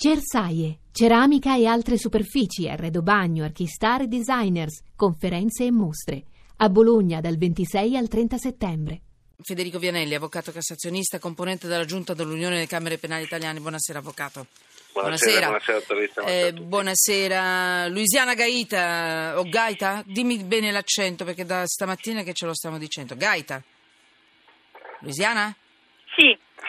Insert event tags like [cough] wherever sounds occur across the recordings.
Cersaie, ceramica e altre superfici, arredo bagno, archistar e designers, conferenze e mostre. A Bologna dal 26 al 30 settembre. Federico Vianelli, avvocato cassazionista, componente della Giunta dell'Unione delle Camere Penali Italiane. Buonasera, avvocato. Buonasera, buonasera, buonasera, eh, buonasera. Luisiana Gaita, o Gaita? Dimmi bene l'accento perché da stamattina che ce lo stiamo dicendo. Gaita? Luisiana?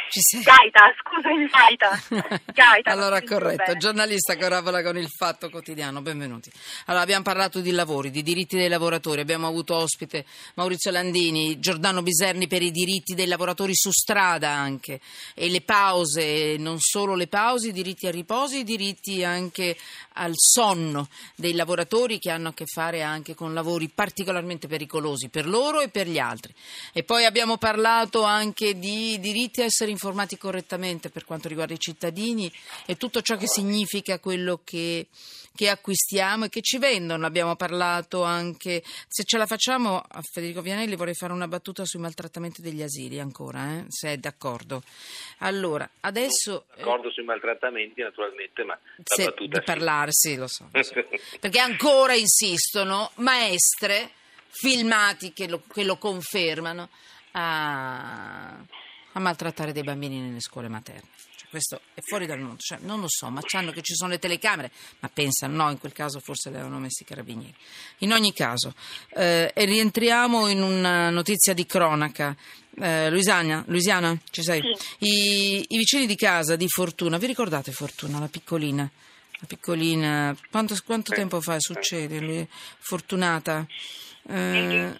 Ci sei? Gaita, scusami, Gaita. [laughs] Gaita allora, corretto. Giornalista Corabola con il Fatto Quotidiano, benvenuti. Allora, abbiamo parlato di lavori, di diritti dei lavoratori. Abbiamo avuto ospite Maurizio Landini, Giordano Biserni per i diritti dei lavoratori su strada anche. E le pause, non solo le pause, i diritti a riposo, i diritti anche al sonno dei lavoratori che hanno a che fare anche con lavori particolarmente pericolosi per loro e per gli altri. E poi abbiamo parlato anche di diritti a essere informati correttamente per quanto riguarda i cittadini e tutto ciò che significa quello che, che acquistiamo e che ci vendono. Abbiamo parlato anche, se ce la facciamo, a Federico Vianelli vorrei fare una battuta sui maltrattamenti degli asili ancora, eh? se è d'accordo. Allora, adesso... D'accordo sui maltrattamenti naturalmente, ma la se, battuta... Di parlare, sì, lo so. Lo so. [laughs] Perché ancora insistono maestre filmati che lo, che lo confermano a a maltrattare dei bambini nelle scuole materne. Cioè, questo è fuori dal mondo, cioè, non lo so, ma sanno che ci sono le telecamere, ma pensano, no, in quel caso forse le avevano messi i carabinieri. In ogni caso, eh, e rientriamo in una notizia di cronaca. Eh, Luisiana, Luisiana, ci sei? Sì. I, I, vicini di casa di Fortuna, vi ricordate Fortuna, la piccolina? La piccolina, quanto, quanto tempo fa succede? Fortunata. Eh,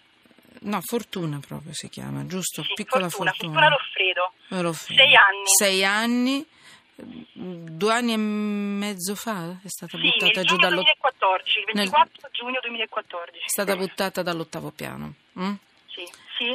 No, Fortuna proprio si chiama, giusto? Sì, Piccola Fortuna. Fortuna. Fortuna Loffredo. Loffredo. Sei anni. Sei anni. Due anni e mezzo fa è stata sì, buttata giù dallo... 2014, il 24 nel... giugno 2014. È stata buttata dall'ottavo piano. Mm? Sì, sì.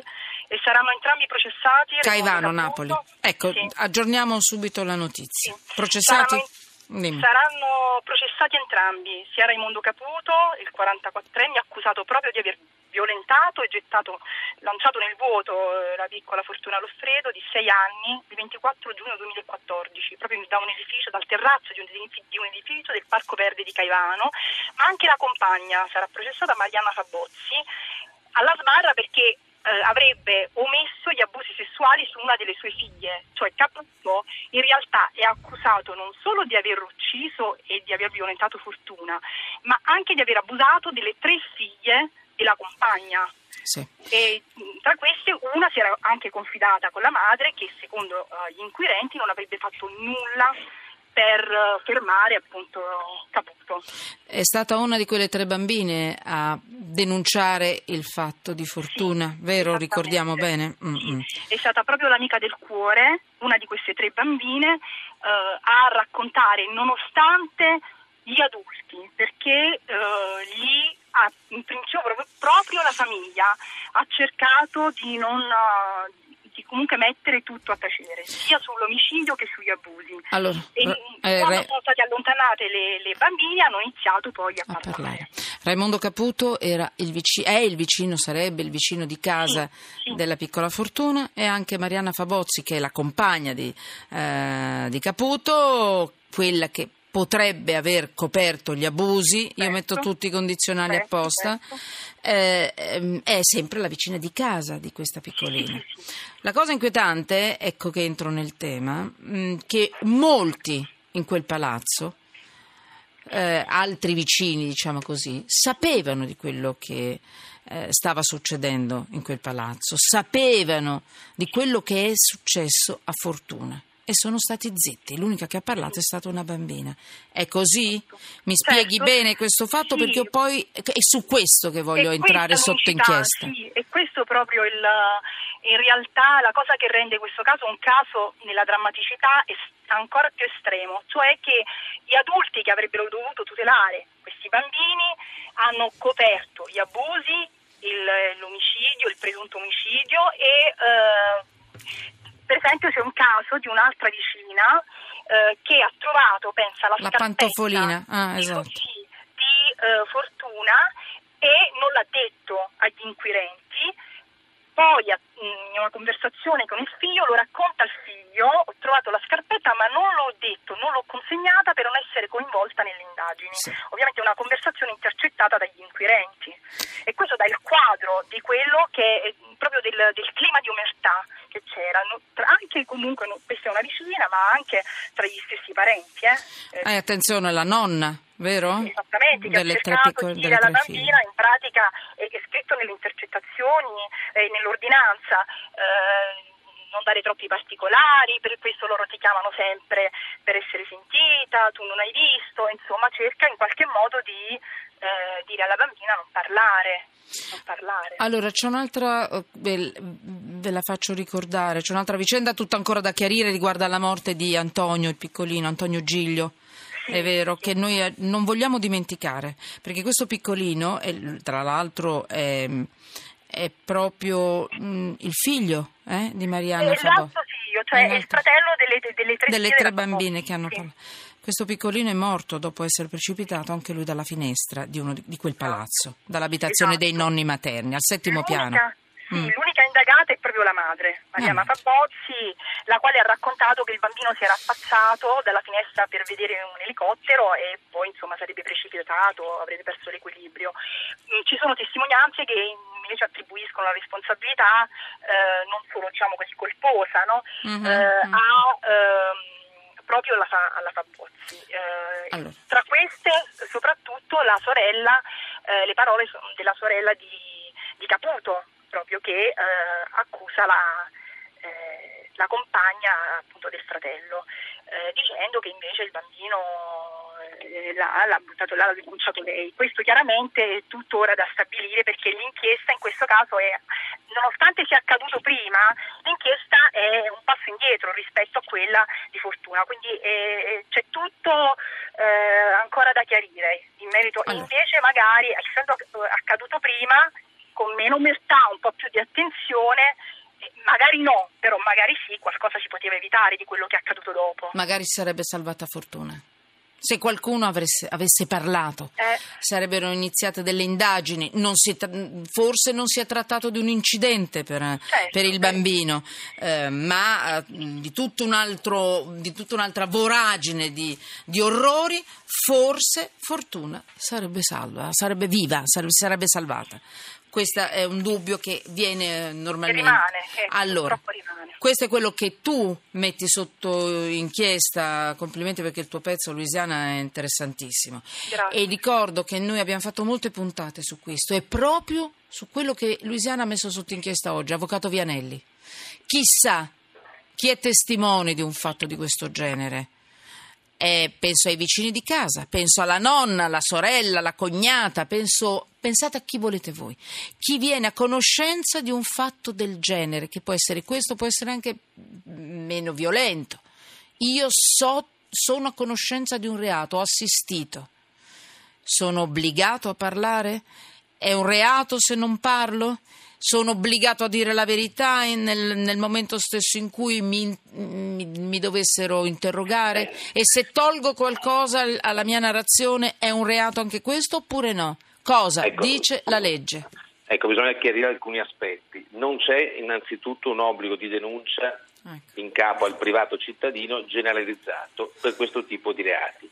E saranno entrambi processati. Caivano, Napoli. Ecco, sì. aggiorniamo subito la notizia. Sì. Processati? Saranno... Saranno processati entrambi, sia Raimondo Caputo, il 44enne, accusato proprio di aver violentato e gettato, lanciato nel vuoto eh, la piccola Fortuna Loffredo di 6 anni, il 24 giugno 2014, proprio da un edificio, dal terrazzo di un, di un edificio del Parco Verde di Caivano. Anche la compagna sarà processata, Mariana Fabozzi, alla sbarra perché eh, avrebbe omesso gli abusi sessuali su una delle sue figlie, cioè Caputo in realtà è accusato non solo di aver ucciso e di aver violentato Fortuna, ma anche di aver abusato delle tre figlie della compagna. Sì. E tra queste una si era anche confidata con la madre che secondo uh, gli inquirenti non avrebbe fatto nulla per fermare appunto Caputo. È stata una di quelle tre bambine a denunciare il fatto di Fortuna, sì, vero? Ricordiamo bene? Mm-hmm. Sì. È stata proprio l'amica del cuore, una di queste tre bambine, eh, a raccontare nonostante gli adulti, perché eh, lì ha, in principio proprio, proprio, la famiglia ha cercato di non di comunque mettere tutto a tacere, sia sull'omicidio che sugli abusi. Allora, e eh, quando re... sono state allontanate le, le, bambine hanno iniziato poi a, a parlare. parlare. Raimondo Caputo il vicino, è il vicino, sarebbe il vicino di casa sì, sì. della piccola Fortuna e anche Mariana Fabozzi che è la compagna di, eh, di Caputo, quella che potrebbe aver coperto gli abusi, certo, io metto tutti i condizionali certo, apposta, certo. Eh, è sempre la vicina di casa di questa piccolina. La cosa inquietante, ecco che entro nel tema, mh, che molti in quel palazzo, eh, altri vicini, diciamo così, sapevano di quello che eh, stava succedendo in quel palazzo, sapevano di quello che è successo a Fortuna e sono stati zitti. L'unica che ha parlato è stata una bambina. È così? Mi spieghi certo. bene questo fatto sì. perché poi è su questo che voglio e entrare sotto inchiesta. Sì, e questo proprio il, in realtà la cosa che rende questo caso un caso nella drammaticità è ancora più estremo, cioè che gli adulti che avrebbero dovuto tutelare questi bambini hanno coperto gli abusi, il, l'omicidio, il presunto omicidio e eh, per esempio c'è un caso di un'altra vicina eh, che ha trovato, pensa, la, la pantofolina ah, esatto. di, eh, fortuna e non l'ha detto agli inquirenti poi in una conversazione con il figlio lo racconta al figlio, ho trovato la scarpetta ma non l'ho detto, non l'ho consegnata per non essere coinvolta nelle indagini. Sì. Ovviamente è una conversazione intercettata dagli inquirenti e questo dà il quadro di quello che è proprio del, del clima di omertà che c'era, anche comunque, questa è una vicina, ma anche tra gli stessi parenti. Eh. Eh, attenzione, la nonna, vero? Esattamente, che delle ha cercato di dire alla bambina, in pratica è, scritto nelle intercettazioni e nell'ordinanza. Eh, non dare troppi particolari, per questo loro ti chiamano sempre per essere sentita, tu non hai visto, insomma cerca in qualche modo di eh, dire alla bambina non parlare. Non parlare. Allora, c'è un'altra, eh, ve la faccio ricordare, c'è un'altra vicenda tutta ancora da chiarire riguardo alla morte di Antonio, il piccolino, Antonio Giglio. Sì, è vero, sì. che noi eh, non vogliamo dimenticare, perché questo piccolino, tra l'altro, è, è proprio mh, mm, il figlio eh, di Mariana È Fabò. figlio, cioè è il fratello delle, delle tre, delle tre bambine che hanno sì. parlato. Questo piccolino è morto dopo essere precipitato anche lui dalla finestra di, uno di, quel palazzo, dall'abitazione esatto. dei nonni materni, al settimo piano. Sì, mm. l'unica indagata è proprio la madre, Mariana ah. Fabozzi, la quale ha raccontato che il bambino si era affacciato dalla finestra per vedere un elicottero e poi insomma sarebbe precipitato, avrebbe perso l'equilibrio. Mm, ci sono testimonianze che invece attribuiscono la responsabilità eh, non solo diciamo così colposa no? mm-hmm. eh, a ehm, proprio alla, alla Fabozzi. Eh, allora. Tra queste soprattutto la sorella, eh, le parole della sorella di, di Caputo, proprio che eh, accusa la, eh, la compagna appunto, del fratello, eh, dicendo che invece il bambino eh, l'ha, l'ha buttato là, l'ha denunciato lei. Questo chiaramente è tuttora da stabilire perché l'inchiesta in questo caso è, nonostante sia accaduto prima, l'inchiesta è un passo indietro rispetto a quella di Fortuna, quindi è, c'è tutto eh, ancora da chiarire in merito. Allora. Invece magari, essendo accaduto prima, con meno omertà, un po' più di attenzione, eh, magari no, però magari sì, qualcosa si poteva evitare di quello che è accaduto dopo. Magari sarebbe salvata Fortuna. Se qualcuno avesse, avesse parlato, eh. sarebbero iniziate delle indagini. Non tra- forse non si è trattato di un incidente per, certo, per il bambino, eh, ma eh, di, tutto un altro, di, tutta un'altra voragine di, di, orrori. Forse Fortuna sarebbe salva, sarebbe viva, sarebbe, salvata. Questo è un dubbio che viene normalmente. Che rimane, che allora, rimane. questo è quello che tu metti sotto inchiesta. Complimenti perché il tuo pezzo, Louisiana, è interessantissimo. Grazie. E ricordo che noi abbiamo fatto molte puntate su questo e proprio su quello che Louisiana ha messo sotto inchiesta oggi, Avvocato Vianelli. Chissà chi è testimone di un fatto di questo genere. Eh, penso ai vicini di casa, penso alla nonna, alla sorella, alla cognata, penso, pensate a chi volete voi. Chi viene a conoscenza di un fatto del genere, che può essere questo, può essere anche meno violento. Io so, sono a conoscenza di un reato, ho assistito. Sono obbligato a parlare? È un reato se non parlo? Sono obbligato a dire la verità nel, nel momento stesso in cui mi, mi, mi, dovessero interrogare? E se tolgo qualcosa alla mia narrazione è un reato anche questo oppure no? Cosa ecco, dice la legge? Ecco, bisogna chiarire alcuni aspetti. Non c'è innanzitutto un obbligo di denuncia ecco. in capo al privato cittadino generalizzato per questo tipo di reati.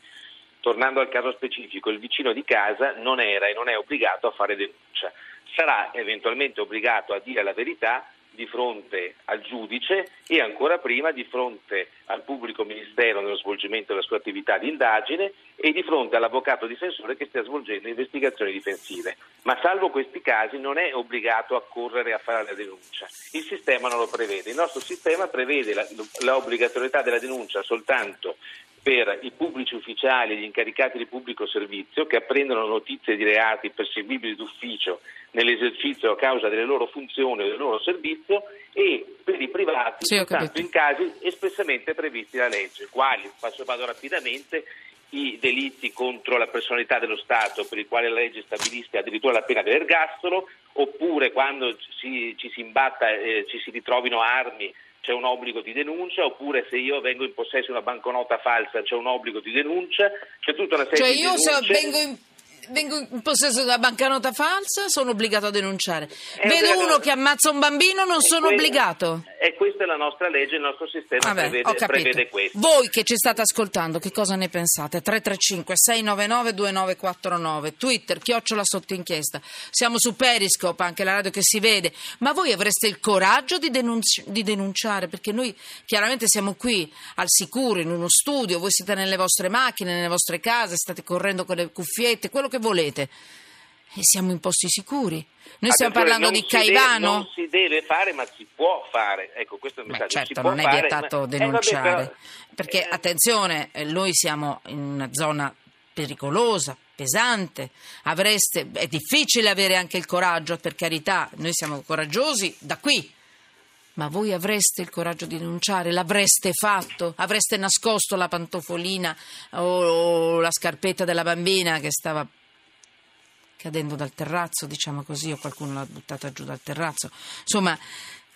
Tornando al caso specifico, il vicino di casa non era e non è obbligato a fare denuncia sarà eventualmente obbligato a dire la verità di fronte al giudice e ancora prima di fronte al pubblico ministero nello svolgimento della sua attività di indagine e di fronte all'avvocato difensore che stia svolgendo investigazioni difensive. Ma salvo questi casi non è obbligato a correre a fare la denuncia. Il sistema non lo prevede. Il nostro sistema prevede l'obbligatorietà della denuncia soltanto per i pubblici ufficiali e gli incaricati di pubblico servizio che apprendono notizie di reati perseguibili d'ufficio nell'esercizio a causa delle loro funzioni o del loro servizio e per i privati sì, in casi espressamente previsti dalla legge, quali, passo vado rapidamente, i delitti contro la personalità dello Stato per i quali la legge stabilisce addirittura la pena dell'ergastolo, oppure quando ci, ci si imbatta eh, ci si ritrovino armi c'è un obbligo di denuncia, oppure se io vengo in possesso di una banconota falsa c'è un obbligo di denuncia, c'è tutta una serie cioè di denunce. Cioè io se vengo in vengo in possesso di una bancanota falsa, sono obbligato a denunciare. Eh, Vedo vero. uno che ammazza un bambino, non sono que- obbligato. E questa è la nostra legge, il nostro sistema Vabbè, prevede, prevede questo. Voi che ci state ascoltando, che cosa ne pensate? 335 699 2949 Twitter, chiocciola sotto inchiesta. Siamo su Periscope, anche la radio che si vede. Ma voi avreste il coraggio di, denunci- di denunciare? Perché noi chiaramente siamo qui al sicuro, in uno studio, voi siete nelle vostre macchine, nelle vostre case, state correndo con le cuffiette, quello che volete. E siamo in posti sicuri. Noi stiamo parlando di si deve- Caivano. non si deve fare, ma si può fare. Ecco, questo è il Beh, messaggio. si certo, non è fare, vietato ma- eh, vabbè, denunciare. però- perché, eh, attenzione, noi siamo in una zona pericolosa, pesante. Avreste, è difficile avere anche il coraggio, per carità, noi siamo coraggiosi da qui. Ma voi avreste il coraggio di denunciare? L'avreste fatto? Avreste nascosto la pantofolina o la scarpetta della bambina che stava cadendo dal terrazzo, diciamo così, o qualcuno l'ha buttata giù dal terrazzo. Insomma,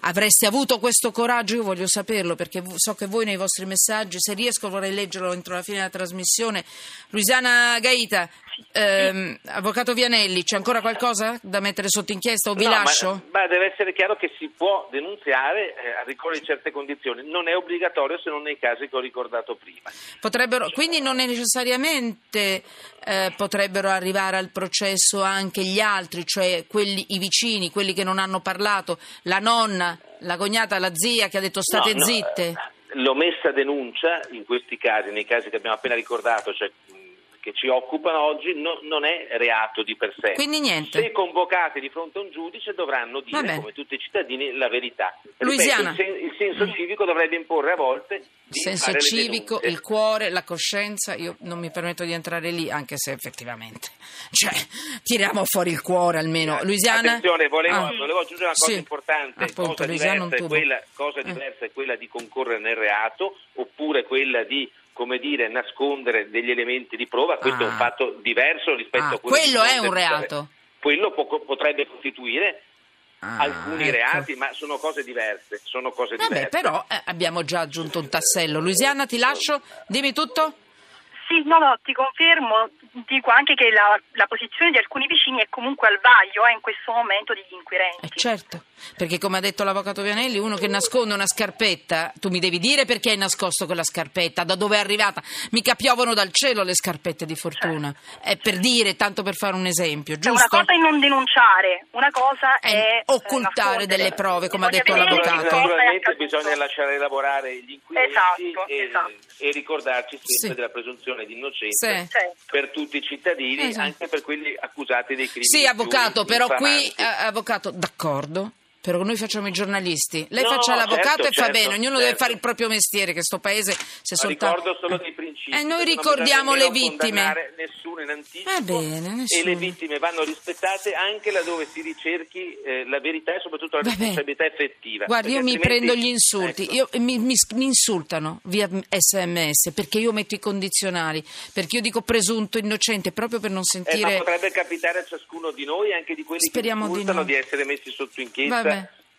avreste avuto questo coraggio? Io voglio saperlo perché so che voi nei vostri messaggi, se riesco vorrei leggerlo entro la fine della trasmissione. Luisana Gaita, ehm, avvocato Vianelli, c'è ancora qualcosa da mettere sotto inchiesta o vi No, lascio? Ma, ma deve essere chiaro che si può denunziare eh, a ricorrere di certe condizioni. Non è obbligatorio se non nei casi che ho ricordato prima. Potrebbero, quindi non è necessariamente eh, potrebbero arrivare al processo anche gli altri, cioè quelli, i vicini, quelli che non hanno parlato, la nonna, la cognata, la zia che ha detto state No, no, zitte. eh, L'omessa denuncia in questi casi, nei casi che abbiamo appena ricordato, cioè che ci occupano oggi, no- non è reato di per sé. Quindi niente. Se convocati di fronte a un giudice dovranno dire, Vabbè. come tutti i cittadini, la verità. Ripeto, Luisiana. il, sen- il senso civico dovrebbe imporre a volte Il senso civico, il cuore, la coscienza, io non mi permetto di entrare lì, anche se effettivamente, [laughs] cioè, tiriamo fuori il cuore almeno. Luisiana? Attenzione, volevo, Ah. volevo aggiungere una cosa Sì, importante. appunto, cosa, diversa quella, cosa Eh. diversa è quella di concorrere nel reato oppure quella di come dire, nascondere degli elementi di prova, questo è Ah. un fatto diverso rispetto Ah, a quello quello è un reato. Quello può- potrebbe costituire Ah, alcuni ecco. reati, ma sono cose diverse, sono cose Vabbè, diverse. però eh, abbiamo già aggiunto un tassello. Luisiana, ti lascio, dimmi tutto. Sì, no, no, ti confermo, dico anche che la, la posizione di alcuni vicini è comunque al vaglio eh, in questo momento degli inquirenti. Eh certo, perché come ha detto l'avvocato Vianelli, uno che nasconde una scarpetta, tu mi devi dire perché hai nascosto quella scarpetta, da dove è arrivata. Mica piovono dal cielo le scarpette di fortuna. È per dire, tanto per fare un esempio, Cioè, una giusto? cosa è non denunciare, una cosa È è, eh, occultare delle prove, come ha detto l'avvocato. Naturalmente bisogna lasciare lavorare gli inquirenti Esatto, e, esatto. e ricordarci sempre Sì. della presunzione di innocenza Sì. Per tutti i cittadini, Esatto. anche per quelli accusati dei crimini. Sì, più avvocato, però qui, infamanti. eh, avvocato, d'accordo. Però noi facciamo i giornalisti, lei No, faccia l'avvocato certo, e fa certo, bene, ognuno deve certo. fare il proprio mestiere, che sto paese se soltanto... ricordo solo dei principi. E noi non ricordiamo le vittime. Nessuno in anticipo. Va bene, E nessuno. le vittime vanno rispettate anche laddove si ricerchi eh, la verità e soprattutto la Va bene. responsabilità effettiva. Guardi, io perché mi altrimenti- prendo gli insulti, Ecco. Io- mi, mi- mi insultano via sms perché io metto i condizionali, perché io dico presunto innocente proprio per non Eh, ma sentire... potrebbe capitare a ciascuno di noi, anche di quelli Speriamo che di insultano, no. di, essere messi sotto inchiesta.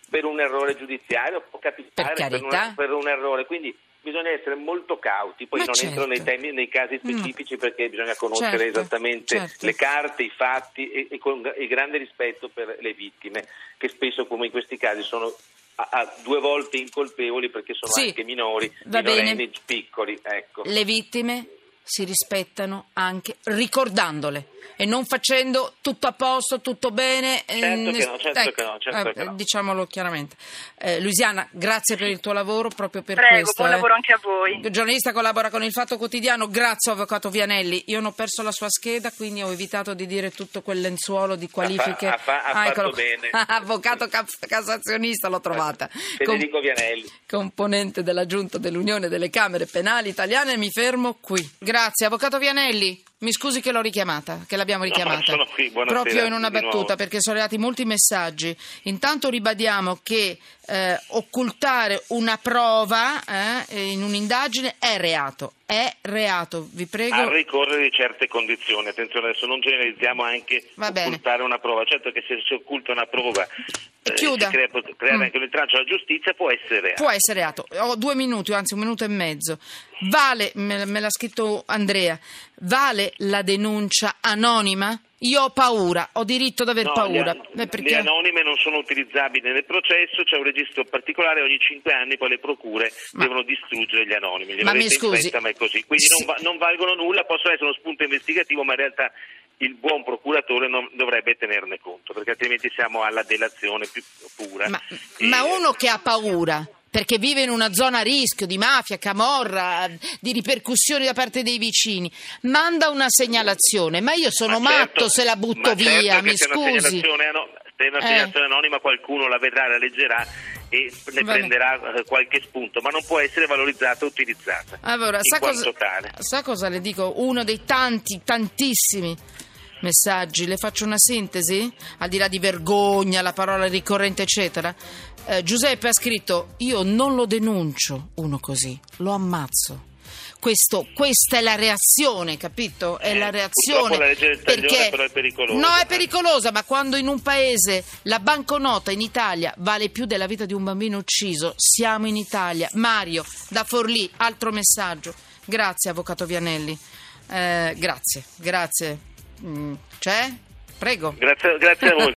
Per un errore giudiziario, può capitare Per per, un, per un errore. Quindi bisogna essere molto cauti. Poi Ma non entro certo. nei temi, nei casi No. specifici perché bisogna conoscere Certo, esattamente certo. le carte, i fatti e, e con e grande rispetto per le vittime, che spesso, come in questi casi, sono a, a due volte incolpevoli perché sono Sì. anche minori, minorenni, bene. piccoli. Ecco. Le vittime si rispettano anche ricordandole e non facendo tutto a posto, tutto bene. eh, Certo che ness- no, certo che no, certo eh, che no. Diciamolo chiaramente. Eh, Luisiana, grazie per il tuo lavoro, proprio per Prego, questo. buon eh. lavoro anche a voi. Il giornalista collabora con il Fatto Quotidiano, grazie avvocato Vianelli. Io non ho perso la sua scheda, quindi ho evitato di dire tutto quel lenzuolo di qualifiche. Ha fa- ha fa- ha fatto qua. bene. [laughs] avvocato ca- cassazionista l'ho trovata. Federico Vianelli. componente della Giunta dell'Unione delle Camere Penali Italiane, mi fermo qui. Grazie, avvocato Vianelli. Mi scusi che l'ho richiamata, che l'abbiamo No, richiamata. sono qui, Proprio in una battuta, perché sono arrivati molti messaggi. Intanto ribadiamo che eh, occultare una prova eh, in un'indagine è reato. è reato, vi prego. A ricorrere di certe condizioni. Attenzione, adesso non generalizziamo anche Va bene. occultare una prova. Certo che se si occulta una prova eh, Chiuda. crea, creare Mm. anche un intralcio alla giustizia può essere reato. Può essere reato. Ho due minuti, anzi un minuto e mezzo. Vale, me, me l'ha scritto Andrea, vale la denuncia anonima? Io ho paura, ho diritto ad aver No, paura. Le, Beh, le perché- anonime non sono utilizzabili nel processo, c'è un registro particolare, ogni cinque anni poi le procure Ma- devono distruggere gli anonimi. Li Ma mi scusi- fretta, ma è così. Quindi Sì. non, va- non valgono nulla, possono essere uno spunto investigativo, ma in realtà il buon procuratore non dovrebbe tenerne conto, perché altrimenti siamo alla delazione più pura. Ma, E- ma uno che ha paura perché vive in una zona a rischio di mafia, camorra, di ripercussioni da parte dei vicini, manda una segnalazione. Ma io sono Ma certo- matto se la butto ma certo via, che mi scusi. se è una Eh. segnalazione anonima qualcuno la vedrà, la leggerà e ne Vabbè. prenderà eh, qualche spunto, ma non può essere valorizzata o utilizzata. Allora, in sa quanto cosa, sa cosa le dico? Uno dei tanti, tantissimi messaggi, le faccio una sintesi, al di là di vergogna, la parola ricorrente, eccetera. Eh, Giuseppe ha scritto: Io non lo denuncio uno così, lo ammazzo. Questo- questa è la reazione, capito? È Eh, la reazione. la legge taglione però è pericolosa. No, è pericolosa, ma quando in un paese la banconota in Italia vale più della vita di un bambino ucciso, siamo in Italia. Mario, da Forlì, altro messaggio. Grazie, avvocato Vianelli. Eh, grazie, grazie. Mm, c'è? Prego. Grazie, grazie a voi.